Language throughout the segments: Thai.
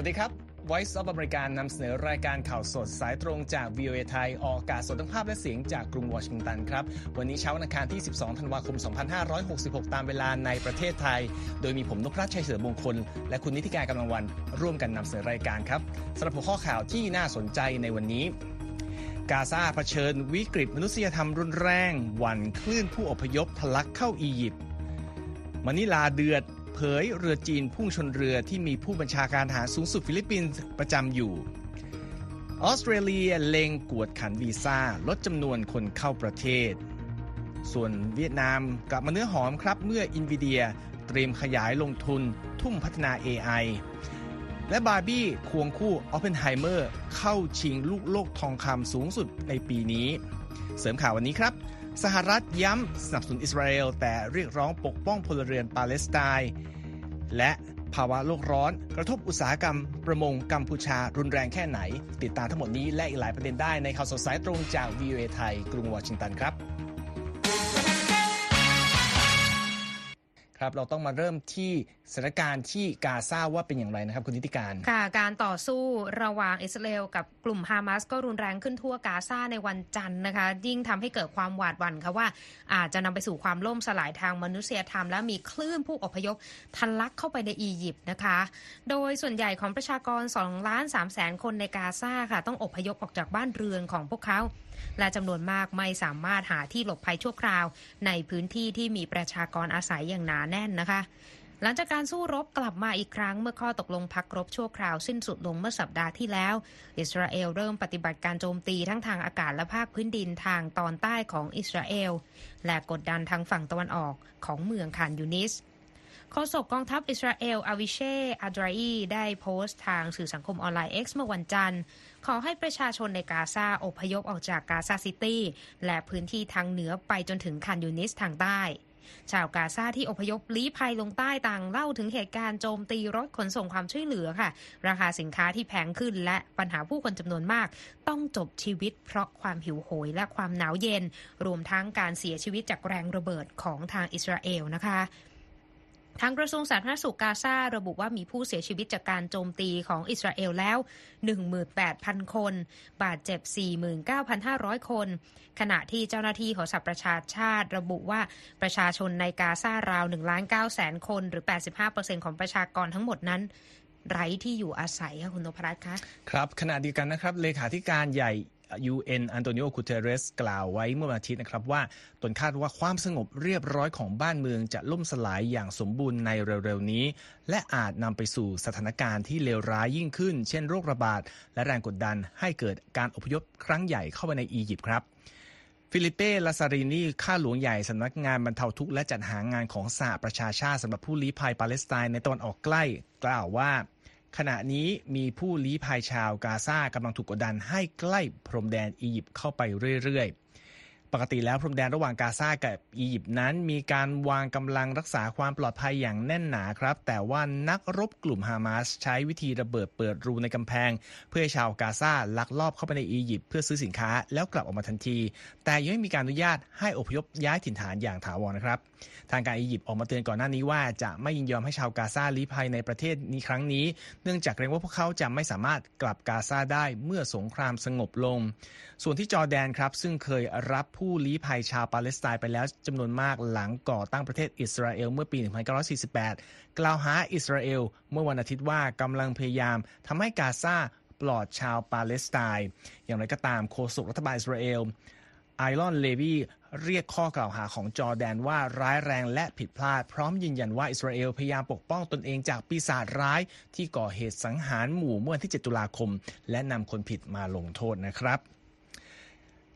สวัสดีครับ Voice of America นำเสนอรายการข่าวสดสายตรงจาก VOA ไทย ออกอากาศสดทั้งภาพและเสียงจากกรุงวอชิงตันครับ วันนี้เช้าวันอังคารที่ 12 ธันวาคม 2566 ตามเวลาในประเทศไทย โดยมีผมนพรัชชัยเสือมงคล และคุณนิติการกำลังวัน ร่วมกันนำเสนอรายการครับสำหรับหัวข้อข่าวที่น่าสนใจในวันนี้กาซาเผชิญวิกฤตมนุษยธรรมรุนแรง วันคลื่นผู้อพยพทะลักเข้าอียิปต์มะนิลาเดือด เผยเรือจีนพุ่งชนเรือที่มีผู้บัญชาการทหารสูงสุดฟิลิปปินส์ประจำอยู่ออสเตรเลียเล็งกวดขันวีซ่าลดจำนวนคนเข้าประเทศ ส่วนเวียดนามกลับมาเนื้อหอมครับเมื่อ Nvidia เตรียมขยายลงทุนทุ่มพัฒนา AI และบาร์บี้ควงคู่ออปเพนไฮเมอร์เข้าชิงลูกโลกทองคำสูงสุดในปีนี้ เสริมข่าววันนี้ครับ สหรัฐย้ำสนับสนุนอิสราเอลแต่เรียกร้องปกป้องพลเรือนปาเลสไตน์ และภาวะโลกร้อน กระทบอุตสาหกรรม ประมงกัมพูชารุนแรงแค่ไหน ติดตามทั้งหมดนี้และอีกหลายประเด็นได้ในข่าวสดสายตรงจาก VOA ไทย กรุงวอชิงตันครับ ครับเราต้องมาเริ่มที่สถานการณ์ที่กาซาว่าเป็นอย่างไรนะครับคุณนิติการค่ะการต่อสู้ระหว่างอิสราเอลกับกลุ่มฮามาสก็รุนแรงขึ้นทั่วกาซาในวันจันทร์นะคะ ยิ่งทำให้เกิดความหวาดหวั่นค่ะว่า อาจจะนำไปสู่ความล่มสลายทางมนุษยธรรม และมีคลื่นผู้อพยพทะลักเข้าไปในอียิปต์นะคะ โดยส่วนใหญ่ของประชากร2ล้าน3แสนคนในกาซาค่ะ ต้องอพยพออกจากบ้านเรือนของพวกเขา และจำนวนมากไม่สามารถหาที่หลบภัยชั่วคราว ในพื้นที่ที่มีประชากรอาศัยอย่างหนาแน่นนะคะหลังจากการสู้รบกลับมาอีกครั้งเมื่อข้อตกลงพักรบชั่วคราวสิ้นสุดลงเมื่อสัปดาห์ที่แล้ว อิสราเอลเริ่มปฏิบัติการโจมตีทั้งทางอากาศและภาคพื้นดินทางตอนใต้ของอิสราเอล และกดดันทางฝั่งตะวันออกของเมืองคานยูนิส โฆษกกองทัพอิสราเอลอาวิเช่อาดราอีได้โพสต์ทางสื่อสังคมออนไลน์ X เมื่อวันจันทร์ ขอให้ประชาชนในกาซาอพยพออกจากกาซาซิตี้ และพื้นที่ทางเหนือไปจนถึงคานยูนิสทางใต้ชาวกาซาที่อพยพลี้ภัยลงใต้ต่างเล่าถึงเหตุการณ์โจมตีรถขนส่งความช่วยเหลือค่ะ ราคาสินค้าที่แพงขึ้นและปัญหาผู้คนจำนวนมาก ต้องจบชีวิตเพราะความหิวโหยและความหนาวเย็น รวมทั้งการเสียชีวิตจากแรงระเบิดของทางอิสราเอลนะคะ ทางกระทรวงสาธารณสุขกาซาระบุว่ามีผู้เสียชีวิตจากการโจมตีของอิสราเอลแล้ว 18,000 คน บาดเจ็บ 49,500 คน ขณะที่เจ้าหน้าที่ของสหประชาชาติ ระบุว่าประชาชนในกาซาราว1ล้าน9แสนคน หรือ 85%ของประชากรทั้งหมดนั้นไร้ที่อยู่อาศัยค่ะคุณนพรัตน์คะครับขณะเดียวกันนะครับเลขาธิการใหญ่ UN อันโตนิโอคูเตเรสกล่าวไว้เมื่อวันอาทิตย์นะครับว่าตนคาดว่าความสงบเรียบร้อยของบ้านเมืองจะล่มสลายอย่างสมบูรณ์ในเร็วๆนี้ และอาจนำไปสู่สถานการณ์ที่เลวร้ายยิ่งขึ้น เช่นโรคระบาด และแรงกดดันให้เกิดการอพยพครั้งใหญ่เข้าไปในอียิปต์ครับฟิลิเป้ ลาซารินีข้าหลวงใหญ่สำนักงานบรรเทาทุกข์และจัดหางานของสหประชาชาติสำหรับผู้ลี้ภัยปาเลสไตน์ในตะวันออกใกล้ กล่าวว่า ขณะนี้มีผู้ลี้ภัยชาวกาซากำลังถูกกดดันให้ใกล้พรมแดนอียิปต์เข้าไปเรื่อยๆ ปกติแล้วพรมแดนระหว่างกาซากับอียิปต์นั้น มีการวางกำลังรักษาความปลอดภัยอย่างแน่นหนาครับ แต่ว่านักรบกลุ่มฮามาสใช้วิธีระเบิดเปิดรูในกำแพง เพื่อให้ชาวกาซาลักลอบเข้าไปในอียิปต์เพื่อซื้อสินค้าแล้วกลับออกมาทันที แต่ยังไม่มีการอนุญาตให้อพยพย้ายถิ่นฐานอย่างถาวรนะครับ ทางการอียิปต์ออกมาเตือนก่อนหน้านี้ว่าจะไม่ยินยอมให้ชาวกาซาลี้ภัยในประเทศนี้ครั้งนี้ เนื่องจากเกรงว่าพวกเขาจะไม่สามารถกลับกาซาได้เมื่อสงครามสงบลง ส่วนที่จอร์แดนครับซึ่งเคยรับผผู้ลี้ภัยชาวปาเลสไตน์ไปแล้วจำนวนมากหลังก่อตั้งประเทศอิสราเอลเมื่อปี 1948 กล่าวหาอิสราเอลเมื่อวันอาทิตย์ว่ากำลังพยายามทำให้กาซาปลอดชาวปาเลสไตน์ อย่างไรก็ตามโฆษกรัฐบาลอิสราเอลไอรอนเลวีเรียกข้อกล่าวหาของจอร์แดนว่าร้ายแรงและผิดพลาด พร้อมยืนยันว่าอิสราเอลพยายามปกป้องตนเองจากปีศาจร้าย ที่ก่อเหตุสังหารหมู่เมื่อวันที่ 7 ตุลาคม และนำคนผิดมาลงโทษนะครับ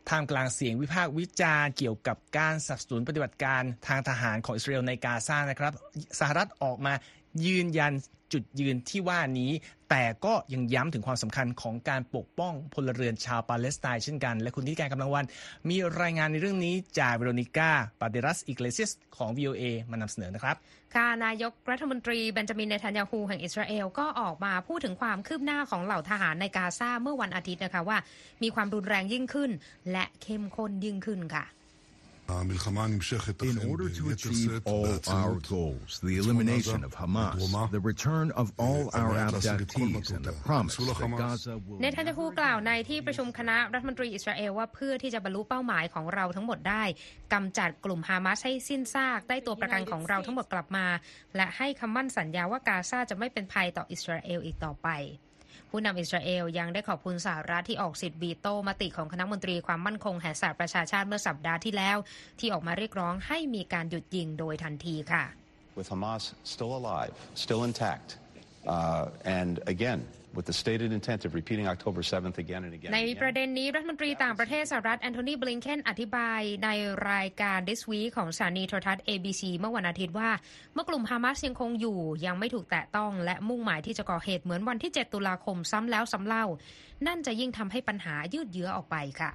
ท่ามกลางเสียงวิพากษ์วิจารณ์เกี่ยวกับการสนับสนุนปฏิบัติการทางทหารของอิสราเอลในกาซานะครับ สหรัฐออกมายืนยัน จุดยืนที่ว่านี้ แต่ก็ยังย้ำถึงความสำคัญของการปกป้องพลเรือนชาวปาเลสไตน์เช่นกัน และคุณที่การกำลังวัน มีรายงานในเรื่องนี้จากเวโรนิก้าบัลเดรัสอิเกลเซียสของ VOA มานำเสนอนะครับค่ะนายกรัฐมนตรีเบนจามินเนทันยาฮูแห่งอิสราเอลก็ออกมาพูดถึงความคืบหน้าของเหล่าทหารในกาซาเมื่อวันอาทิตย์นะคะว่า มีความรุนแรงยิ่งขึ้น และเข้มข้นยิ่งขึ้นค่ะ In order to achieve all our goals, the elimination of Hamas, the return of all our abductees, and the promise that Gaza will เนทันยาฮูกล่าวในที่ประชุมคณะรัฐมนตรีอิสราเอลว่าเพื่อที่จะบรรลุเป้าหมายของเราทั้งหมดได้กำจัดกลุ่มฮามาสให้สิ้นซากได้ตัวประกันของเราทั้งหมดกลับมา และให้คำมั่นสัญญาว่ากาซาจะไม่เป็นภัยต่ออิสราเอลอีกต่อไป ผู้นำอิสราเอลยังได้ขอบคุณสหรัฐที่ออกสิทธิ์วีโต้มติของคณะมนตรีความมั่นคงแห่งสหประชาชาติเมื่อสัปดาห์ที่แล้ว ที่ออกมาเรียกร้องให้มีการหยุดยิงโดยทันทีค่ะ with Hamas still alive, still intact, uh, and again, with the stated intent of repeating October 7th again and again. ใน and again. ประเด็นนี้รัฐมนตรีต่างประเทศสหรัฐแอนโทนีบลิงเคนอธิบายในรายการ This Week ของสถานีโทรทัศน์ ABC เมื่อวันอาทิตย์ว่า เมื่อกลุ่มฮามาสยังคงอยู่ ยังไม่ถูกแตะต้อง และมุ่งหมายที่จะก่อเหตุเหมือนวันที่ 7 ตุลาคมซ้ำแล้วซ้ำเล่า นั่นจะยิ่งทำให้ปัญหายืดเยื้อออกไปค่ะ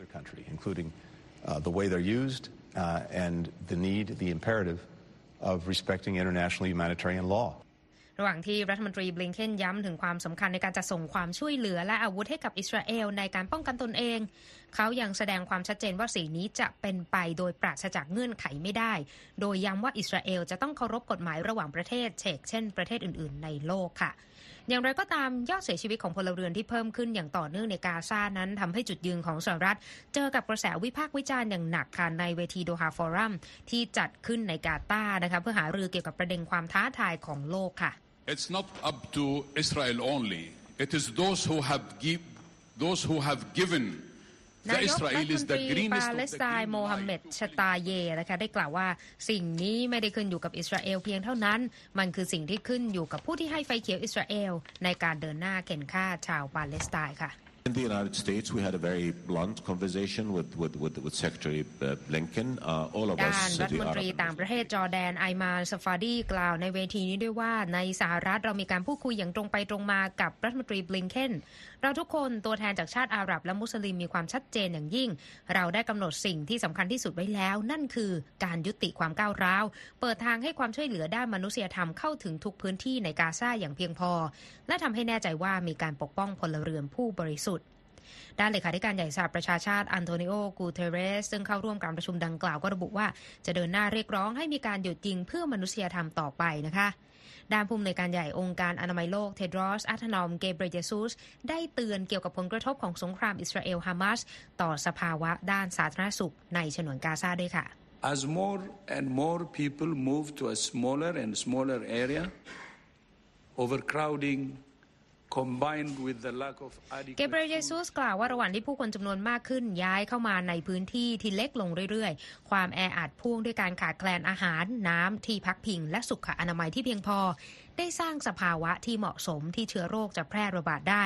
other country, including uh, the way they're used uh, and the need, the imperative of respecting international humanitarian law. ระหว่างที่รัฐมนตรีบลิงเคนย้ำถึงความสำคัญในการจะส่งความช่วยเหลือและอาวุธให้กับอิสราเอลในการป้องกันตนเอง เขายังแสดงความชัดเจนว่าสิ่งนี้จะเป็นไปโดยปราศจากเงื่อนไขไม่ได้ โดยย้ำว่าอิสราเอลจะต้องเคารพกฎหมายระหว่างประเทศเชกเช่นประเทศอื่น ๆ ในโลกค่ะอย่างไรก็ตามยอดเสียชีวิตของพลเรือนที่เพิ่มขึ้นอย่างต่อเนื่องในกาซานั้นทำให้จุดยืนของสหรัฐ เจอกับกระแสวิพากษ์วิจารณ์อย่างหนักค่ะในเวทีโดฮาฟอรัมที่จัดขึ้นในกาตาร์นะคะเพื่อหารือเกี่ยวกับประเด็นความท้าทายของโลกค่ะ It's not up to Israel only. It is those who have give, those who have given นา the ยกรัฐม Israelis นต the รี greenest ปา of เล the สไตน์ green โมฮัมเหม็ด light. ชตาเยนะคะได้กล่าวว่าสิ่งนี้ไม่ได้ขึ้นอยู่กับอิสราเอลเพียงเท่านั้น มันคือสิ่งที่ขึ้นอยู่กับผู้ที่ให้ไฟเขียวอิสราเอลในการเดินหน้าเข็นฆ่าชาวปาเลสไตน์ค่ะ In the United States, we had a very blunt conversation with, with, with, with Secretary uh, Blinken. Uh, all of ด้าน us, รั uh, ฐ the มนตรี Arab ต่างประเทศจอร์แดนไอมานสฟาดีกล่าวในเวทีนี้ด้วยว่าในสหรัฐเรามีการพูดคุยอย่างตรงไปตรงมากับรัฐมนตรีบลิงเคนเราทุกคนตัวแทนจากชาติอาหรับและมุสลิมมีความชัดเจนอย่างยิ่ง เราได้กำหนดสิ่งที่สำคัญที่สุดไว้แล้ว นั่นคือการยุติความก้าวร้าว เปิดทางให้ความช่วยเหลือด้านมนุษยธรรมเข้าถึงทุกพื้นที่ในกาซาอย่างเพียงพอ และทำให้แน่ใจว่ามีการปกป้องพลเรือนผู้บริสุทธิ์ ด้านเลขาธิการใหญ่สหประชาชาติอันโทนิโอ กูเทเรส ซึ่งเข้าร่วมการประชุมดังกล่าวก็ระบุว่า จะเดินหน้าเรียกร้องให้มีการหยุดยิงเพื่อมนุษยธรรมต่อไปนะคะด้านผู้อำนวยการใหญ่องค์การอนามัยโลกเทดรอสอัธนอมเกเบรเยซูสได้เตือนเกี่ยวกับผลกระทบของสงครามอิสราเอลฮามาสต่อสภาวะด้านสาธารณสุขในฉนวนกาซาด้วยค่ะ As more and more people move to a smaller and smaller area, overcrowding เก adequate เบรเยซูสกล่าวว่าระหว่างที่ผู้คนจำนวนมากขึ้นย้ายเข้ามาในพื้นที่ที่เล็กลงเรื่อยๆ ความแออัดพ่วงด้วยการขาดแคลนอาหาร น้ำที่พักพิง และสุขอนามัยที่เพียงพอ ได้สร้างสภาวะที่เหมาะสมที่เชื้อโรคจะแพร่ระบาดได้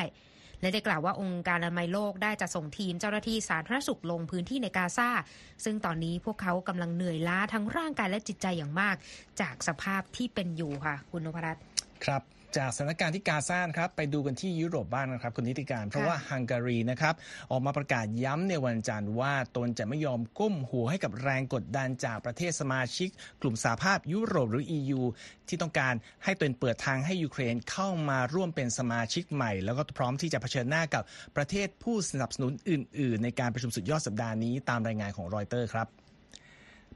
และได้กล่าวว่าองค์การอนามัยโลกได้จะส่งทีมเจ้าหน้าที่สาธารณสุขลงพื้นที่ในกาซาซึ่งตอนนี้พวกเขากำลังเหนื่อยล้าทั้งร่างกายและจิตใจอย่างมาก จากสภาพที่เป็นอยู่ค่ะ คุณนพรัตน์ครับ จากสถานการณ์ที่กาซานะครับไปดูกันที่ยุโรปบ้างนะครับคุณนิติการ เพราะว่าฮังการีนะครับออกมาประกาศย้ำในวันจันทร์ว่าตนจะไม่ยอมก้มหัวให้กับแรงกดดันจากประเทศสมาชิก กลุ่มสหภาพยุโรปหรือ EU ที่ต้องการให้ตนเปิดทางให้ยูเครนเข้ามาร่วมเป็นสมาชิกใหม่ แล้วก็พร้อมที่จะเผชิญหน้ากับประเทศผู้สนับสนุนอื่น ๆ ในการประชุมสุดยอดสัปดาห์นี้ตามรายงานของรอยเตอร์ครับ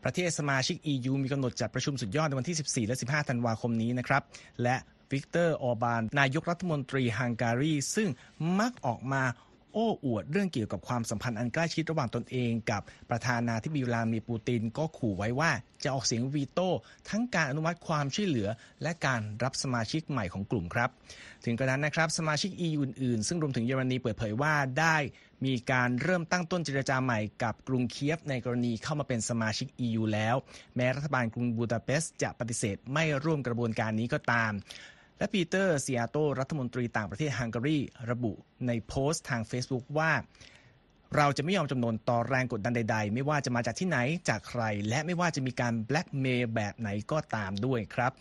ประเทศสมาชิก EU มีกำหนดจัดประชุมสุดยอดในวันที่ 14 และ 15 ธันวาคมนี้นะครับ และ วิกเตอร์ออบาน นายกรัฐมนตรีฮังการี ซึ่งมักออกมาโอ้อวดเรื่องเกี่ยวกับความสัมพันธ์อันใกล้ชิดระหว่างตนเองกับประธานาธิบดีวลาดิเมียร์ปูตินก็ขู่ไว้ว่าจะออกเสียงวีโต้ทั้งการอนุมัติความช่วยเหลือ และการรับสมาชิกใหม่ของกลุ่มครับ ถึงกระนั้นนะครับ สมาชิก EU อื่นๆ ซึ่งรวมถึงเยอรมนีเปิดเผยว่าได้มีการเริ่มตั้งต้นเจรจาใหม่กับกรุงเคียฟในกรณีเข้ามาเป็นสมาชิก EU แล้ว แม้รัฐบาลกรุงบูดาเปสต์จะปฏิเสธไม่ร่วมกระบวนการนี้ก็ตาม และปีเตอร์เซียโตรัฐมนตรีต่างประเทศฮังการีระบุในโพสต์ทาง Facebook ว่า เราจะไม่ยอมจำนนต่อแรงกดดันใด ๆ ไม่ว่าจะมาจากที่ไหนจากใคร และไม่ว่าจะมีการแบล็กเมล์แบบไหนก็ตามด้วยครับ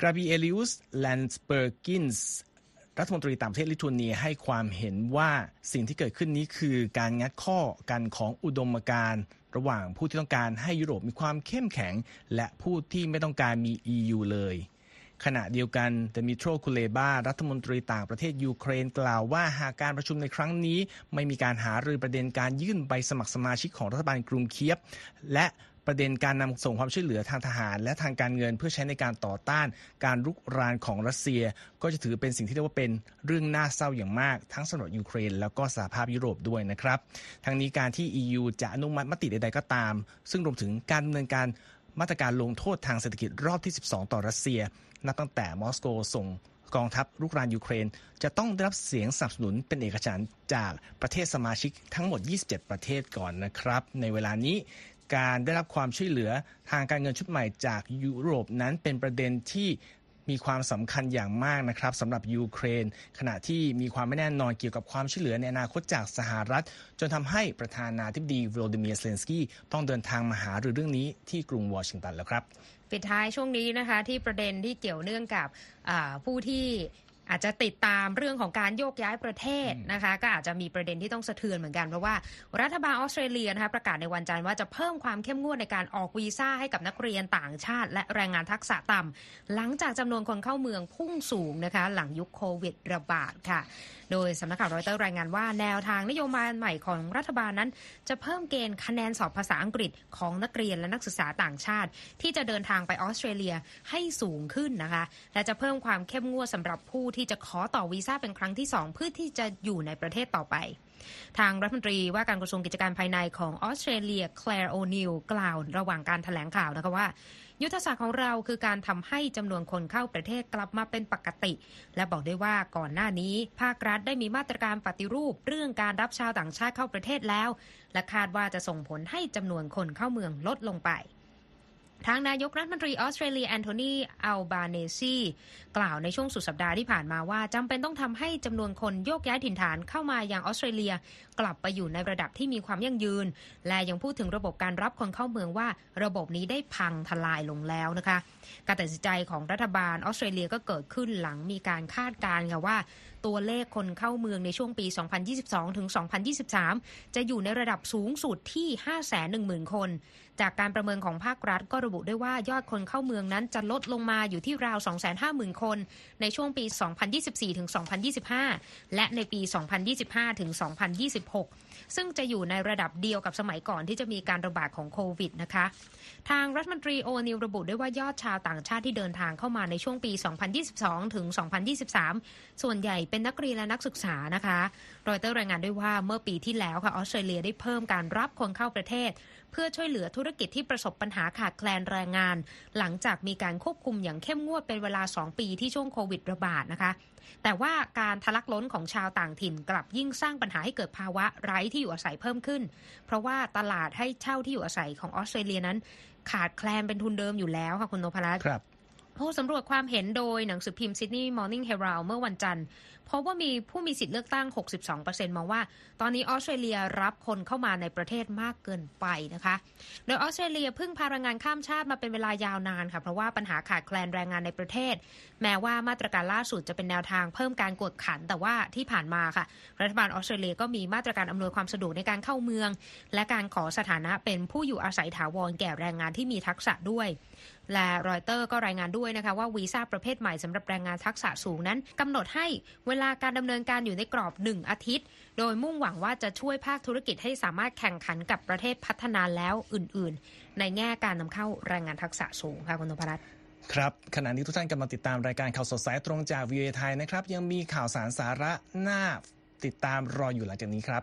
กาบรีเอลิอุสแลนด์สเบอร์กิสรัฐมนตรีต่างประเทศลิทัวเนียให้ความเห็นว่าสิ่งที่เกิดขึ้นนี้คือการงัดข้อกันของอุดมการณ์ระหว่างผู้ที่ต้องการให้ยุโรปมีความเข้มแข็ง และผู้ที่ไม่ต้องการมี EU เลย ขณะเดียวกันดมิโทรคูเลบารัฐมนตรีต่างประเทศยูเครนกล่าวว่าหากการประชุมในครั้งนี้ ไม่มีการหารือประเด็นการยื่นใบสมัครสมาชิกของรัฐบาลกรุงเคียบ และประเด็นการนำส่งความช่วยเหลือทางทหาร และทางการเงินเพื่อใช้ในการต่อต้าน การรุกรานของรัสเซีย ก็จะถือเป็นสิ่งที่เรียกว่าเป็นเรื่องน่าเศร้าอย่างมาก ทั้งสำหรับยูเครน แล้วก็สหภาพยุโรปด้วยนะครับ ทั้งนี้การที่ EU จะอนุมัติมติใดๆก็ตาม ซึ่งรวมถึงการดำเนินการมาตรการลงโทษทางเศรษฐกิจรอบที่ 12 ต่อรัสเซีย นับตั้งแต่มอสโกส่งกองทัพรุกรานยูเครน จะต้องได้รับเสียงสนับสนุนเป็นเอกฉันจากประเทศสมาชิกทั้งหมด 27 ประเทศก่อนนะครับ ในเวลานี้การได้รับความช่วยเหลือทางการเงินชุดใหม่จากยุโรปนั้นเป็นประเด็นที่มีความสำคัญอย่างมากนะครับสำหรับยูเครน ขณะที่มีความไม่แน่นอนเกี่ยวกับความช่วยเหลือในอนาคตจากสหรัฐ จนทำให้ประธานาธิบดีโวลดิเมียร์เซนสกี้ต้องเดินทางมาหารือเรื่องนี้ที่กรุงวอชิงตันแล้วครับ ปิดท้ายช่วงนี้นะคะที่ประเด็นที่เกี่ยวเนื่องกับผู้ที่ อาจจะติดตามเรื่องของการโยกย้ายประเทศนะคะ ก็อาจจะมีประเด็นที่ต้องสะเทือนเหมือนกัน เพราะว่ารัฐบาลออสเตรเลียนะคะประกาศในวันจันทร์ว่าจะเพิ่มความเข้มงวดในการออกวีซ่าให้กับนักเรียนต่างชาติ และแรงงานทักษะต่ำหลังจากจำนวนคนเข้าเมืองพุ่งสูงนะคะ หลังยุคโควิดระบาดค่ะ โดยสำนักข่าวรอยเตอร์รายงานว่าแนวทางนโยบายใหม่ของรัฐบาลนั้น จะเพิ่มเกณฑ์คะแนนสอบภาษาอังกฤษของนักเรียนและนักศึกษาต่างชาติ ที่จะเดินทางไปออสเตรเลียให้สูงขึ้นนะคะ และจะเพิ่มความเข้มงวดสำหรับผู้ที่ที่จะขอต่อวีซ่าเป็นครั้งที่ 2 เพื่อที่จะอยู่ในประเทศต่อไป ทางรัฐมนตรีว่าการกระทรวงกิจการภายในของออสเตรเลียแคลร์โอนิลกล่าวระหว่างการถแถลงข่าวนะคะว่า ยุทธศาสตร์ของเราคือการทำให้จำนวนคนเข้าประเทศกลับมาเป็นปกติ และบอกได้ว่าก่อนหน้านี้ ภาครัฐได้มีมาตรการปฏิรูป เรื่องการรับชาวต่างชาติเข้าประเทศแล้ว และคาดว่าจะส่งผลให้จำนวนคนเข้าเมืองลดลงไป ทางนายกรัฐมนตรีออสเตรเลียแอนโทนีอัลบาเนซีกล่าวในช่วงสุดสัปดาห์ที่ผ่านมาว่าจำเป็นต้องทำให้จำนวนคนโยกย้ายถิ่นฐานเข้ามายังออสเตรเลีย กลับไปอยู่ในระดับที่มีความยั่งยืน และยังพูดถึงระบบการรับคนเข้าเมืองว่าระบบนี้ได้พังทลายลงแล้วนะคะ การตัดสินใจของรัฐบาลออสเตรเลียก็เกิดขึ้นหลังมีการคาดการณ์ค่ะว่าตัวเลขคนเข้าเมืองในช่วงปี 2022 ถึง 2023 จะอยู่ในระดับสูงสุดที่ 510,000 คนจากการประเมินของภาครัฐก็ระบุได้ว่ายอดคนเข้าเมืองนั้นจะลดลงมาอยู่ที่ราว 250,000 คน ในช่วงปี 2024 ถึง 2025 และในปี 2025 ถึง 2026 ซึ่งจะอยู่ในระดับเดียวกับสมัยก่อนที่จะมีการระบาดของโควิดนะคะ ทางรัฐมนตรีโอนิลระบุได้ว่ายอดชาวต่างชาติที่เดินทางเข้ามาในช่วงปี 2022 ถึง 2023 ส่วนใหญ่เป็นนักเรียนและนักศึกษานะคะ รอยเตอร์รายงานด้วยว่าเมื่อปีที่แล้วค่ะออสเตรเลียได้เพิ่มการรับคนเข้าประเทศ เพื่อช่วยเหลือธุรกิจที่ประสบปัญหาขาดแคลนแรงงาน หลังจากมีการควบคุมอย่างเข้มงวดเป็นเวลา 2 ปีที่ช่วงโควิดระบาดนะคะ แต่ว่าการทะลักล้นของชาวต่างถิ่นกลับยิ่งสร้างปัญหาให้เกิดภาวะไร้ที่อยู่อาศัยเพิ่มขึ้น เพราะว่าตลาดให้เช่าที่อยู่อาศัยของออสเตรเลียนั้น ขาดแคลนเป็นทุนเดิมอยู่แล้วค่ะคุณนพรัตน์ ผลสำรวจความเห็นโดยหนังสือพิมพ์ซิดนีย์มอร์นิ่งเฮรัลด์เมื่อวันจันทร์พบว่ามีผู้มีสิทธิ์เลือกตั้ง 62%มองว่า ตอนนี้ออสเตรเลียรับคนเข้ามาในประเทศมากเกินไปนะคะ โดยออสเตรเลียพึ่งพาแรงงานข้ามชาติมาเป็นเวลายาวนานค่ะ เพราะว่าปัญหาขาดแคลนแรงงานในประเทศ แม้ว่ามาตรการล่าสุดจะเป็นแนวทางเพิ่มการกวดขัน แต่ว่าที่ผ่านมาค่ะ รัฐบาลออสเตรเลียก็มีมาตรการอำนวยความสะดวกในการเข้าเมือง และการขอสถานะเป็นผู้อยู่อาศัยถาวรแก่แรงงานที่มีทักษะด้วย และรอยเตอร์ก็รายงานด้วยนะคะว่าวีซ่าประเภทใหม่สำหรับแรงงานทักษะสูงนั้นกำหนดให้เวลาการดำเนินการอยู่ในกรอบ 1 อาทิตย์ โดยมุ่งหวังว่าจะช่วยภาคธุรกิจให้สามารถแข่งขันกับประเทศพัฒนาแล้วอื่น ๆ ในแง่การนำเข้าแรงงานทักษะสูงค่ะคุณนพรัตน์ครับขณะนี้ทุกท่านกำลังติดตามรายการข่าวสดสายตรงจากวีเอไทยนะครับ ยังมีข่าวสารสาระน่าติดตามรออยู่หลังจากนี้ครับ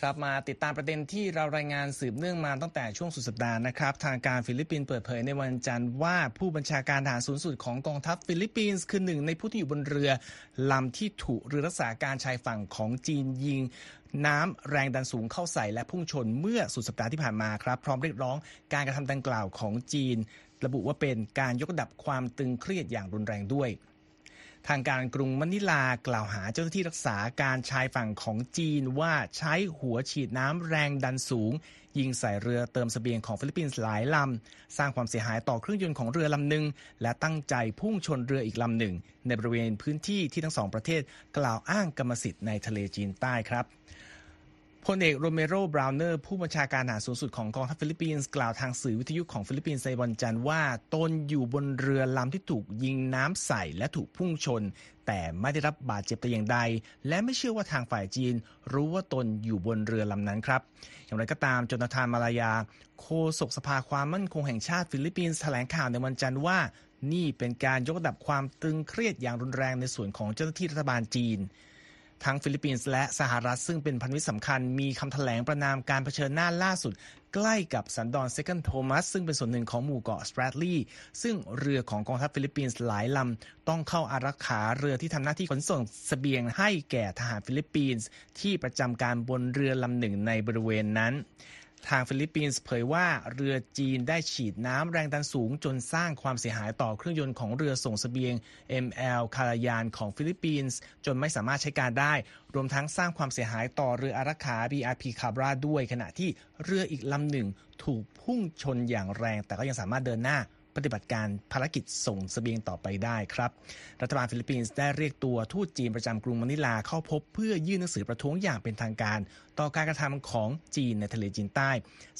ครับมาติดตามประเด็นที่เรารายงานสืบเนื่องมาตั้งแต่ช่วงสุดสัปดาห์นะครับ ทางการฟิลิปปินส์เปิดเผยในวันจันทร์ว่าผู้บัญชาการทหารสูงสุดของกองทัพฟิลิปปินส์คือหนึ่งในผู้ที่อยู่บนเรือลำที่ถูกเรือรักษาการชายฝั่งของจีนยิง น้ำแรงดันสูงเข้าใส่และพุ่งชนเมื่อสุดสัปดาห์ที่ผ่านมาครับ พร้อมเรียกร้องการกระทำดังกล่าวของจีน ระบุว่าเป็นการยกระดับความตึงเครียดอย่างรุนแรงด้วย ทางการกรุงมะนิลากล่าวหาเจ้าหน้าที่รักษาการชายฝั่งของจีนว่าใช้หัวฉีดน้ำแรงดันสูง ยิงใส่เรือเติมเสบียงของฟิลิปปินส์หลายลำ สร้างความเสียหายต่อเครื่องยนต์ของเรือลำหนึ่งและตั้งใจพุ่งชนเรืออีกลำหนึ่ง ในบริเวณพื้นที่ที่ทั้งสองประเทศกล่าวอ้างกรรมสิทธิ์ในทะเลจีนใต้ครับ พลเอกโรเมโร บราวเนอร์ ผู้บัญชาการทหารสูงสุดของกองทัพฟิลิปปินส์กล่าวทางสื่อวิทยุของฟิลิปปินส์ในวันจันทร์ว่าตนอยู่บนเรือลำที่ถูกยิงน้ำใส่และถูกพุ่งชน แต่ไม่ได้รับบาดเจ็บแต่อย่างใด และไม่เชื่อว่าทางฝ่ายจีน รู้ว่าตนอยู่บนเรือลำนั้นครับ อย่างไรก็ตามโจนาธานมาลายา โฆษกสภาความมั่นคงแห่งชาติฟิลิปปินส์แถลงข่าวในวันจันทร์ว่า นี่เป็นการยกระดับความตึงเครียดอย่างรุนแรงในส่วนของเจ้าหน้าที่รัฐบาลจีน ทั้งฟิลิปปินส์และสหรัฐซึ่งเป็นพันธมิตรสำคัญมีคำแถลงประณามการเผชิญหน้าล่าสุด ใกล้กับสันดอนเซคันด์โทมัสซึ่งเป็นส่วนหนึ่งของหมู่เกาะสแปรตลีย์ซึ่งเรือของกองทัพฟิลิปปินส์หลายลำต้องเข้าอารักขาเรือที่ทำหน้าที่ขนส่งเสบียงให้แก่ทหารฟิลิปปินส์ที่ประจำการบนเรือลำหนึ่งในบริเวณนั้น ทางฟิลิปปินส์เผยว่าเรือจีนได้ฉีดน้ำแรงดันสูงจนสร้างความเสียหายต่อเครื่องยนต์ของเรือส่งเสบียง ML คาลายานของฟิลิปปินส์จนไม่สามารถใช้การได้ รวมทั้งสร้างความเสียหายต่อเรืออารักขา BRP คาบราด้วย ขณะที่เรืออีกลำหนึ่งถูกพุ่งชนอย่างแรง แต่ก็ยังสามารถเดินหน้า ปฏิบัติการภารกิจส่งเสบียงต่อไปได้ครับ รัฐบาลฟิลิปปินส์ได้เรียกตัวทูตจีนประจำกรุงมะนิลาเข้าพบเพื่อยื่นหนังสือประท้วงอย่างเป็นทางการ ต่อการกระทำของจีนในทะเลจีนใต้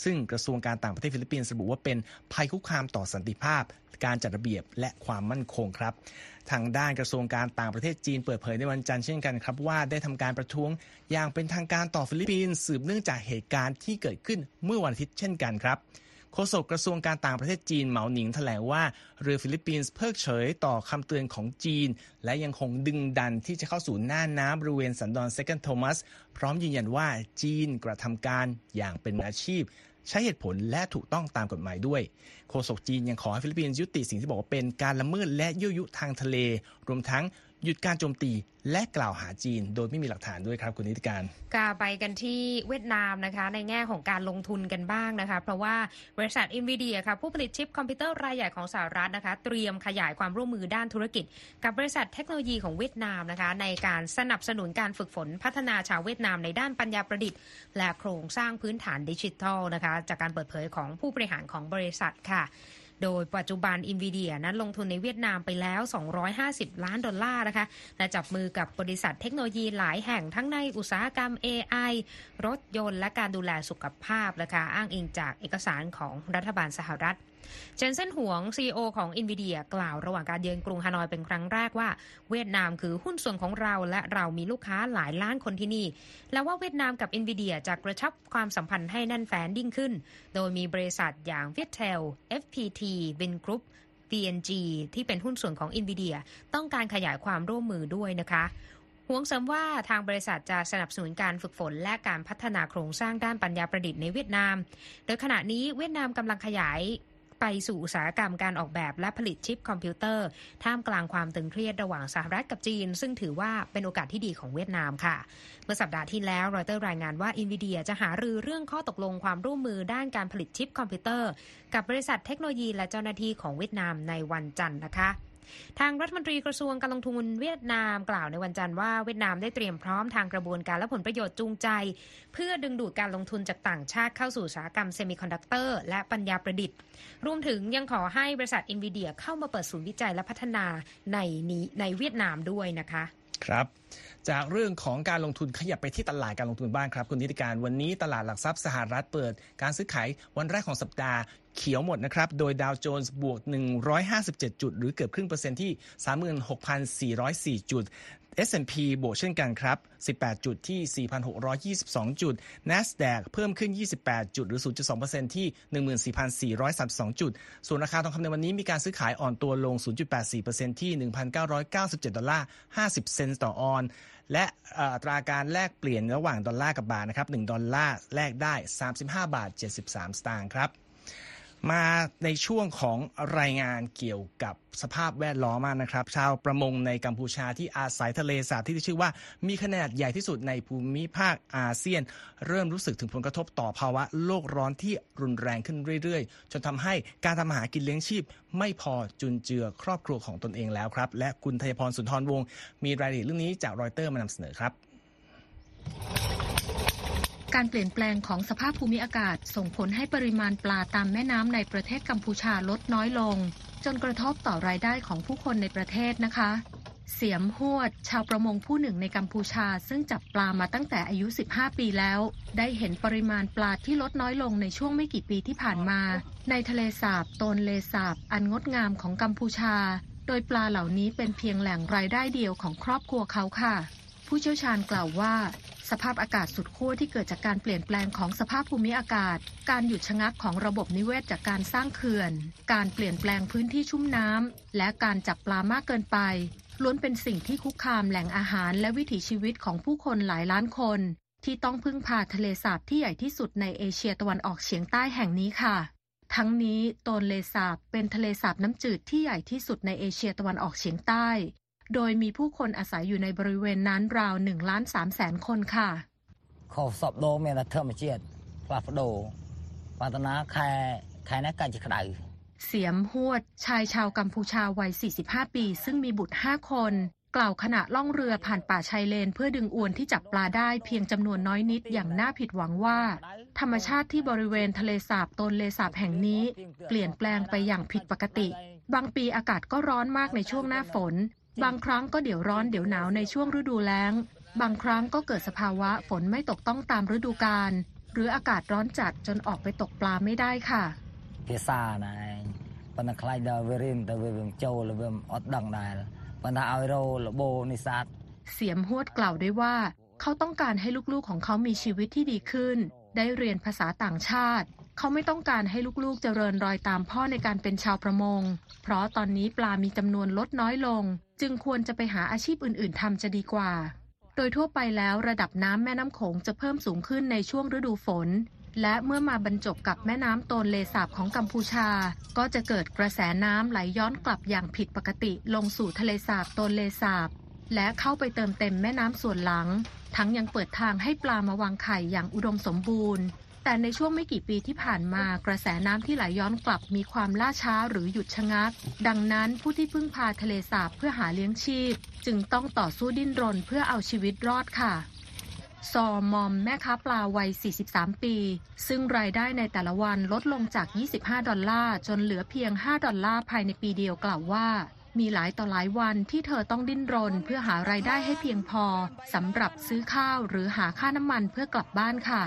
ซึ่งกระทรวงการต่างประเทศฟิลิปปินส์ระบุว่าเป็นภัยคุกคามต่อสันติภาพ การจัดระเบียบและความมั่นคงครับ ทางด้านกระทรวงการต่างประเทศจีนเปิดเผยในวันจันทร์เช่นกันครับว่าได้ทำการประท้วงอย่างเป็นทางการต่อฟิลิปปินส์สืบเนื่องจากเหตุการณ์ที่เกิดขึ้นเมื่อวันอาทิตย์เช่นกันครับ โฆษกกระทรวงการต่างประเทศจีนเหมาหนิงแถลงว่าเรือฟิลิปปินส์เพิกเฉยต่อคำเตือนของจีน และยังคงดึงดันที่จะเข้าสู่น่านน้ำบริเวณสันดอนเซคันด์โทมัสพร้อมยืนยันว่าจีนกระทำการอย่างเป็นอาชีพ ใช้เหตุผลและถูกต้องตามกฎหมายด้วย โฆษกจีนยังขอให้ฟิลิปปินส์ยุติสิ่งที่บอกว่าเป็นการละเมิดและยั่วยุทางทะเล รวมทั้ง หยุดการโจมตีและกล่าวหาจีน โดยไม่มีหลักฐานด้วยครับคุณนิติการค่ะไปกันที่เวียดนามนะคะ ในแง่ของการลงทุนกันบ้างนะคะ เพราะว่าบริษัทเอ็นวิเดียค่ะผู้ผลิตชิปคอมพิวเตอร์รายใหญ่ของสหรัฐนะคะ เตรียมขยายความร่วมมือด้านธุรกิจ กับบริษัทเทคโนโลยีของเวียดนามนะคะ ในการสนับสนุนการฝึกฝนพัฒนาชาวเวียดนามในด้านปัญญาประดิษฐ์ และโครงสร้างพื้นฐานดิจิทัลนะคะ จากการเปิดเผยของผู้บริหารของบริษัทค่ะ โดยปัจจุบันอินวีเดียนั้นลงทุนในเวียดนามไปแล้ว 250 ล้านดอลลาร์นะคะและจับมือกับบริษัทเทคโนโลยีหลายแห่งทั้งในอุตสาหกรรม AI รถยนต์และการดูแลสุขภาพนะคะอ้างอิงจากเอกสารของรัฐบาลสหรัฐ เจนเซนหวง CEO ของ NVIDIA กล่าวระหว่างการเยือนกรุงฮานอยเป็นครั้งแรกว่า เวียดนามคือหุ้นส่วนของเราและเรามีลูกค้าหลายล้านคนที่นี่ และว่าเวียดนามกับ NVIDIA จะกระชับความสัมพันธ์ให้แน่นแฟ้นยิ่งขึ้น โดยมีบริษัทอย่าง Viettel FPT Bin Group PNG ที่เป็นหุ้นส่วนของ NVIDIA ต้องการขยายความร่วมมือด้วยนะคะหวงเสริมว่าทางบริษัทจะสนับสนุนการฝึกฝน และการพัฒนาโครงสร้างด้านปัญญาประดิษฐ์ในเวียดนาม โดยขณะนี้เวียดนามกำลังขยาย ไปสู่อุตสาหกรรมการออกแบบและผลิตชิปคอมพิวเตอร์ ท่ามกลางความตึงเครียดระหว่างสหรัฐกับจีน ซึ่งถือว่าเป็นโอกาสที่ดีของเวียดนามค่ะ เมื่อสัปดาห์ที่แล้วรอยเตอร์รายงานว่าเอ็นวิเดียจะหารือเรื่องข้อตกลงความร่วมมือด้านการผลิตชิปคอมพิวเตอร์ กับบริษัทเทคโนโลยีและเจ้าหน้าที่ของเวียดนามในวันจันทร์นะคะ ทางรัฐมนตรีกระทรวงการลงทุนเวียดนามกล่าวในวันจันทร์ว่าเวียดนามได้เตรียมพร้อมทางกระบวนการและผลประโยชน์จูงใจ เพื่อดึงดูดการลงทุนจากต่างชาติเข้าสู่อุตสาหกรรมเซมิคอนดักเตอร์และปัญญาประดิษฐ์ รวมถึงยังขอให้บริษัทเอ็นวิเดียเข้ามาเปิดศูนย์วิจัยและพัฒนาในนี้ในเวียดนามด้วยนะคะ ครับจากเรื่องของการลงทุนขยับไปที่ตลาดการลงทุนบ้างครับ คุณนิติการวันนี้ตลาดหลักทรัพย์สหรัฐเปิด การซื้อขายวันแรกของสัปดาห์เขียวหมดนะครับ โดยดาวโจนส์บวก 157 จุด หรือเกือบครึ่งเปอร์เซ็นต์ที่ 36,404 จุด S&P บวกเช่นกันครับ 18 จุดที่ 4,622 จุด NASDAQ เพิ่มขึ้น 28 จุดหรือ 0.2%ที่ 14,432 จุด ส่วนราคาทองคำในวันนี้มีการซื้อขายอ่อนตัวลง 0.84%ที่ 1,997 ดอลลาร์ 50 เซนต์ต่อออนซ์ และอัตราการแลกเปลี่ยนระหว่างดอลลาร์กับบาทนะครับ 1 ดอลลาร์แลกได้ 35 บาท 73 สตางค์ครับ มาในช่วงของรายงานเกี่ยวกับสภาพแวดล้อมนะครับ ชาวประมงในกัมพูชาที่อาศัยทะเลสาบที่ชื่อว่ามีขนาดใหญ่ที่สุดในภูมิภาคอาเซียน เริ่มรู้สึกถึงผลกระทบต่อภาวะโลกร้อนที่รุนแรงขึ้นเรื่อยๆ จนทำให้การทำหากินเลี้ยงชีพ ไม่พอจุนเจือครอบครัวของตนเองแล้วครับ และคุณทยพรสุนทรวงศ์มีรายละเอียดเรื่องนี้จากรอยเตอร์มานำเสนอครับ การเปลี่ยนแปลงของสภาพภูมิอากาศ ส่งผลให้ปริมาณปลาตามแม่น้ำในประเทศกัมพูชาลดน้อยลง จนกระทบต่อรายได้ของผู้คนในประเทศนะคะ เสียมหวด ชาวประมงผู้หนึ่งในกัมพูชา ซึ่งจับปลามาตั้งแต่อายุ 15 ปีแล้ว ได้เห็นปริมาณปลาที่ลดน้อยลงในช่วงไม่กี่ปีที่ผ่านมา ในทะเลสาบโตนเลสาบ อันงดงามของกัมพูชา โดยปลาเหล่านี้เป็นเพียงแหล่งรายได้เดียวของครอบครัวเขาค่ะ ผู้เชี่ยวชาญกล่าวว่า สภาพอากาศสุดขั้วที่เกิดจากการเปลี่ยนแปลงของสภาพภูมิอากาศ การหยุดชะงักของระบบนิเวศจากการสร้างเขื่อน การเปลี่ยนแปลงพื้นที่ชุ่มน้ำ และการจับปลามากเกินไป ล้วนเป็นสิ่งที่คุกคามแหล่งอาหารและวิถีชีวิตของผู้คนหลายล้านคน ที่ต้องพึ่งพาทะเลสาบที่ใหญ่ที่สุดในเอเชียตะวันออกเฉียงใต้แห่งนี้ค่ะ ทั้งนี้โตนเลสาบเป็นทะเลสาบน้ำจืดที่ใหญ่ที่สุดในเอเชียตะวันออกเฉียงใต้ โดยมีผู้คนอาศัยอยู่ในบริเวณนั้นราว1ล้าน3แสนคนค่ะขอสอบโดเมลเทอร์มาเชียดพลาฟโดปัตนาแคแคนักการจิกไดเสียมหวด ชายชาวกัมพูชาวัย 45 ปี ซึ่งมีบุตร 5 คน กล่าวขณะล่องเรือผ่านป่าชายเลน เพื่อดึงอวนที่จับปลาได้เพียงจำนวนน้อยนิดอย่างน่าผิดหวังว่า ธรรมชาติที่บริเวณทะเลสาบตนเลสาบแห่งนี้ เปลี่ยนแปลงไปอย่างผิดปกติ บางปีอากาศก็ร้อนมากในช่วงหน้าฝน บางครั้งก็เดี๋ยวร้อนเดี๋ยวหนาวในช่วงฤดูแล้ง บางครั้งก็เกิดสภาวะฝนไม่ตกต้องตามฤดูกาลหรืออากาศร้อนจัดจนออกไปตกปลาไม่ได้ค่ะพิซานะปนคลายดาวเวรินดาวเวรินโจลเวมอดดังได้ปนาอาโรลโบนิซัตเสียมหวดกล่าวด้วยว่า เขาต้องการให้ลูกๆของเขามีชีวิตที่ดีขึ้น ได้เรียนภาษาต่างชาติ เขาไม่ต้องการให้ลูกๆเจริญรอยตามพ่อในการเป็นชาวประมง เพราะตอนนี้ปลามีจำนวนลดน้อยลง จึงควรจะไปหาอาชีพอื่น ๆทำจะดีกว่า โดยทั่วไปแล้วระดับน้ำแม่น้ำโขงจะเพิ่มสูงขึ้นในช่วงฤดูฝน และเมื่อมาบรรจบกับแม่น้ำโตนเลสาบของกัมพูชา ก็จะเกิดกระแสน้ำไหลย้อนกลับอย่างผิดปกติลงสู่ทะเลสาบโตนเลสาบ และเข้าไปเติมเต็มแม่น้ำส่วนหลัง ทั้งยังเปิดทางให้ปลามาวางไข่อย่างอุดมสมบูรณ์ แต่ในช่วงไม่กี่ปีที่ผ่านมากระแสน้ำที่ไหลย้อนกลับมีความล่าช้าหรือหยุดชะงัก ดังนั้นผู้ที่พึ่งพาทะเลสาบเพื่อหาเลี้ยงชีพ จึงต้องต่อสู้ดิ้นรนเพื่อเอาชีวิตรอดค่ะซอมอมแม่ค้าปลาวัย 43 ปี ซึ่งรายได้ในแต่ละวันลดลงจาก 25 ดอลลาร์จนเหลือเพียง 5 ดอลลาร์ภายในปีเดียวกล่าวว่า มีหลายต่อหลายวันที่เธอต้องดิ้นรนเพื่อหารายได้ให้เพียงพอสำหรับซื้อข้าวหรือหาค่าน้ำมันเพื่อกลับบ้านค่ะ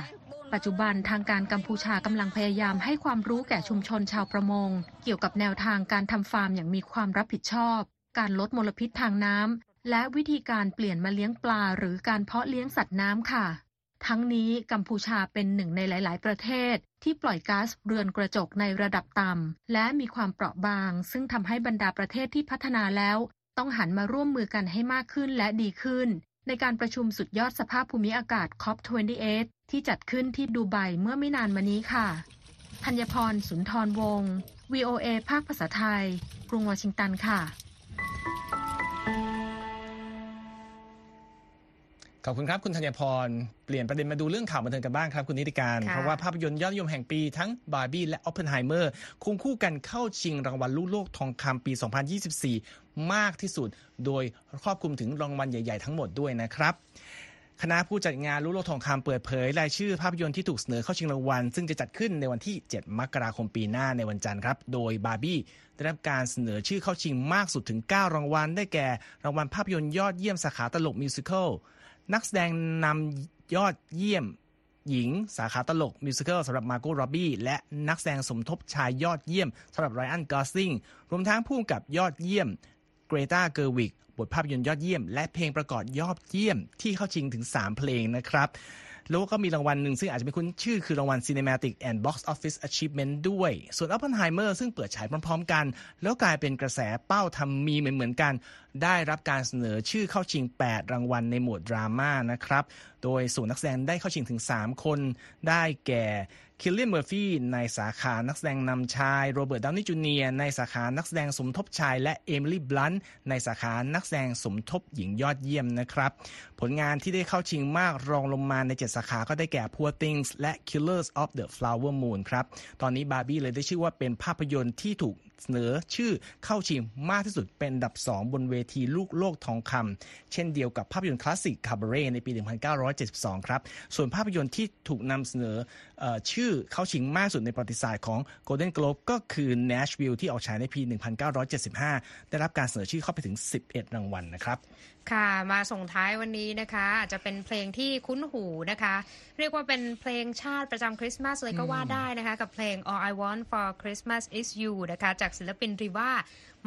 ปัจจุบันทางการกัมพูชากำลังพยายามให้ความรู้แก่ชุมชนชาวประมง เกี่ยวกับแนวทางการทำฟาร์มอย่างมีความรับผิดชอบ การลดมลพิษทางน้ำและวิธีการเปลี่ยนมาเลี้ยงปลา หรือการเพาะเลี้ยงสัตว์น้ำค่ะ ทั้งนี้กัมพูชาเป็นหนึ่งในหลาย ๆ ประเทศ ที่ปล่อยก๊าซเรือนกระจกในระดับต่ำและมีความเปราะบาง ซึ่งทำให้บรรดาประเทศที่พัฒนาแล้ว ต้องหันมาร่วมมือกันให้มากขึ้นและดีขึ้น ในการประชุมสุดยอดสภาพภูมิอากาศ COP28 ที่จัดขึ้นที่ดูไบเมื่อไม่นานมานี้ค่ะธัญพรสุนทรวงศ์ VOA ภาคภาษาไทย กรุงวอชิงตันค่ะ ขอบคุณครับคุณธัญพร เปลี่ยนประเด็นมาดูเรื่องข่าวบันเทิงกันบ้างครับคุณนิติการ เพราะว่าภาพยนตร์ยอดนิยมแห่งปีทั้งบาร์บี้และออปเพนไฮเมอร์ควงคู่กันเข้าชิงรางวัลลูกโลกทองคำปี 2024 มากที่สุด โดยครอบคลุมถึงรางวัลใหญ่ ๆ ทั้งหมดด้วยนะครับ คณะผู้จัดงานลูกโลกทองคำเปิดเผยรายชื่อภาพยนตร์ที่ถูกเสนอเข้าชิงรางวัล ซึ่งจะจัดขึ้นในวันที่ 7 มกราคมปีหน้าในวันจันทร์ครับ โดยบาร์บี้ได้รับการเสนอชื่อเข้าชิงมากสุดถึง 9 รางวัล ได้แก่รางวัลภาพยนตร์ยอดเยี่ยมสาขาตลก musical นักแสดงนำยอดเยี่ยมหญิงสาขาตลก musical สำหรับมาร์โกร็อบบี้และนักแสดงสมทบชายยอดเยี่ยมสำหรับไรอันกอสลิงรวมทั้งผู้กำกับยอดเยี่ยม เกรตาเกอร์วิกบทภาพยนตร์ยอดเยี่ยม และเพลงประกอบยอดเยี่ยมที่เข้าชิงถึง 3 เพลงนะครับ แล้วก็มีรางวัลหนึ่งซึ่งอาจจะไม่คุ้นชื่อคือรางวัล Cinematic and Box Office Achievement ด้วย ส่วน Oppenheimer ซึ่งเปิดฉายพร้อม ๆ กัน แล้วกลายเป็นกระแสเป้าทำมีเหมือนๆกัน ได้รับการเสนอชื่อเข้าชิง 8 รางวัลในหมวดดราม่านะครับ โดยส่วนนักแสดงได้เข้าชิงถึง 3 คน ได้แก่คิลเลียนเมอร์ฟี่ในสาขานักแสดงนำชาย โรเบิร์ตดาวนี่จูเนียในสาขานักแสดงสมทบชาย และเอมิลี่บลันต์ในสาขานักแสดงสมทบหญิงยอดเยี่ยมนะครับ ผลงานที่ได้เข้าชิงมากรองลงมาใน 7 สาขาก็ได้แก่ Poor Things และ Killers of the Flower Moon ครับ ตอนนี้บาร์บี้เลยได้ชื่อว่าเป็นภาพยนตร์ที่ถูก เสนอชื่อเข้าชิงมากที่สุดเป็นอันดับ 2 บนเวทีลูกโลกทองคำเช่นเดียวกับภาพยนตร์คลาสสิก Cabaret ในปี 1972 ครับ ส่วนภาพยนตร์ที่ถูกนำเสนอออชื่อเข้าชิงมากสุดในประวัติศาสตร์ของ Golden Globe ก็คือ Nashville ที่ออกฉายในปี 1975 ได้รับการเสนอชื่อเข้าไปถึง 11 รางวัลนะครับ ค่ะมาส่งท้ายวันนี้นะคะ อาจจะเป็นเพลงที่คุ้นหูนะคะ เรียกว่าเป็นเพลงชาติประจำคริสต์มาสเลยก็ว่าได้นะคะ กับเพลง All I Want for Christmas Is You นะคะ จากศิลปินริว่า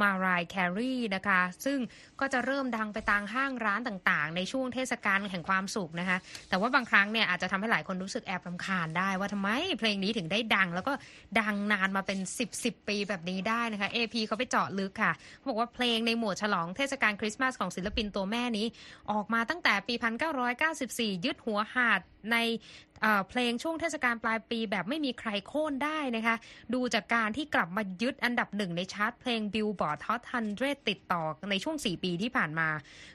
มารายแครีนะคะ ซึ่งก็จะเริ่มดังไปตามห้างร้านต่างๆ ในช่วงเทศกาลแห่งความสุขนะคะ แต่ว่าบางครั้งเนี่ยอาจจะทำให้หลายคนรู้สึกแอบรำคาญได้ว่าทำไมเพลงนี้ถึงได้ดัง แล้วก็ดังนานมาเป็น 10 10ปีแบบนี้ได้นะคะ AP เขาไปเจาะลึกค่ะเขาบอกว่าเพลงในหมวดฉลองเทศกาลคริสต์มาสของศิลปินตัวแม่นี้ ออกมาตั้งแต่ปี 1994 ยึดหัวหาดใน เพลงช่วงเทศกาลปลายปีแบบไม่มีใครโค่นได้นะคะ ดูจากการที่กลับมายึดอันดับหนึ่งในชาร์ตเพลง Billboard Hot Hundred ติดต่อในช่วง 4 ปีที่ผ่านมา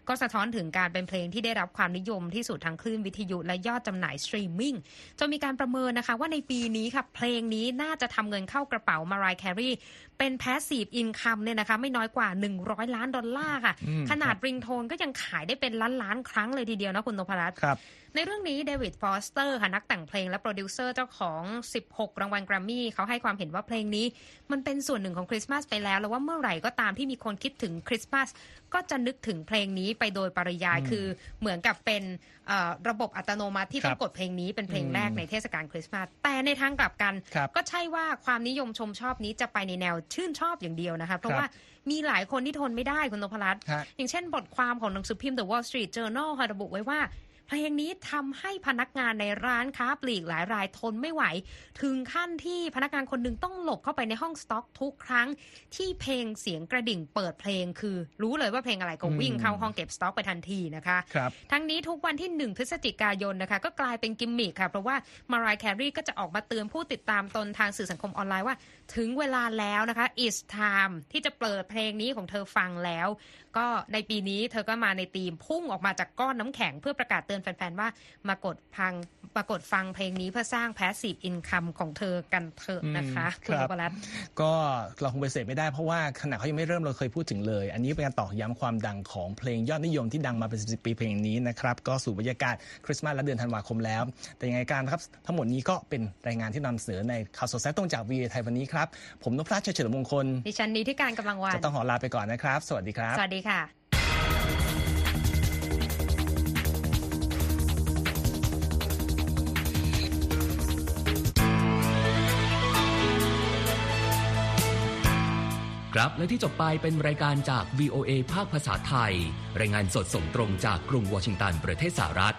ก็สะท้อนถึงการเป็นเพลงที่ได้รับความนิยมที่สุดทางคลื่นวิทยุและยอดจำหน่ายสตรีมมิ่งจนมีการประเมินนะคะว่าในปีนี้ค่ะเพลงนี้น่าจะทำเงินเข้ากระเป๋ามารายห์แครีเป็น passive income เนี่ยนะคะไม่น้อยกว่า 100 ล้านดอลลาร์ค่ะ ขนาดริงโทนก็ยังขายได้เป็นล้านล้านครั้งเลยทีเดียวนะคุณนพรัตน์ครับ ในเรื่องนี้เดวิดฟอสเตอร์ค่ะนักแต่งเพลงและโปรดิวเซอร์เจ้าของ 16 รางวัลแกรมมี่เขาให้ความเห็นว่าเพลงนี้ มันเป็นส่วนหนึ่งของคริสต์มาสไปแล้ว แล้วว่าเมื่อไหร่ก็ตามที่มีคนคิดถึงคริสต์มาสก็จะนึกถึงเพลงนี้ไปโดยปริยายคือเหมือนกับเป็นระบบอัตโนมัติที่ต้องกดเพลงนี้เป็นเพลงแรกในเทศกาลคริสต์มาสแต่ในทางกลับกัน ก็ใช่ว่าความนิยมชมชอบนี้จะไปในแนวชื่นชอบอย่างเดียวนะคะเพราะว่ามีหลายคนที่ทนไม่ได้คุณนพรัตน์อย่างเช่นบทความของหนังสือพิมพ์ The Wall Street Journal ค่ะระบุไว้ว่า เพลงนี้ทำให้พนักงานในร้านค้าปลีกหลายรายทนไม่ไหว ถึงขั้นที่พนักงานคนหนึ่งต้องหลบเข้าไปในห้องสต็อกทุกครั้ง ที่เพลงเสียงกระดิ่งเปิดเพลงคือ รู้เลยว่าเพลงอะไรก็วิ่งเข้าห้องเก็บสต็อกไปทันทีนะคะครับทั้งนี้ทุกวันที่ 1 พฤศจิกายนนะคะ ก็กลายเป็นกิมมิคค่ะ เพราะว่ามารายแครีก็จะออกมาเตือนผู้ติดตามตนทางสื่อสังคมออนไลน์ว่า ถึงเวลาแล้วนะคะ it's time ที่จะเปิดเพลงนี้ของเธอฟังแล้วก็ในปีนี้เธอก็มาในธีมพุ่งออกมาจากก้อนน้ำแข็งเพื่อประกาศเตือนแฟน ๆ ว่ามากดฟังปรากฏฟังเพลงนี้เพื่อสร้าง passive income ของเธอกันเถอะนะคะคุณปรัตก็เราคงไปเสพไม่ได้เพราะว่าขณะเขายังไม่เริ่มเราเคยพูดถึงเลย อันนี้เป็นการตอกย้ำความดังของเพลงยอดนิยมที่ดังมาเป็นสิบปีเพลงนี้นะครับก็สู่บรรยากาศคริสต์มาสและเดือนธันวาคมแล้ว แต่ยังไงการครับทั้งหมดนี้ก็เป็นรายงานที่นำเสนอในข่าวสดแซ่ตรงจากวีไทยวันนี้ครับผมนพรัชเฉลิมมงคลดิฉันนี้ที่การกำลังวันจะต้องขอลาไปก่อนนะครับ สวัสดีครับสวัสดีค่ะครับและที่จบไปเป็นรายการจาก VOA ภาคภาษาไทย รายงานสดส่งตรงจากกรุงวอชิงตัน ประเทศสหรัฐ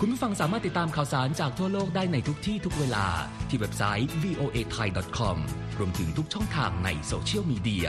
คุณผู้ฟังสามารถติดตามข่าวสารจากทั่วโลกได้ในทุกที่ทุกเวลาที่เว็บไซต์ voa thai com รวมถึงทุกช่องทางในโซเชียลมีเดีย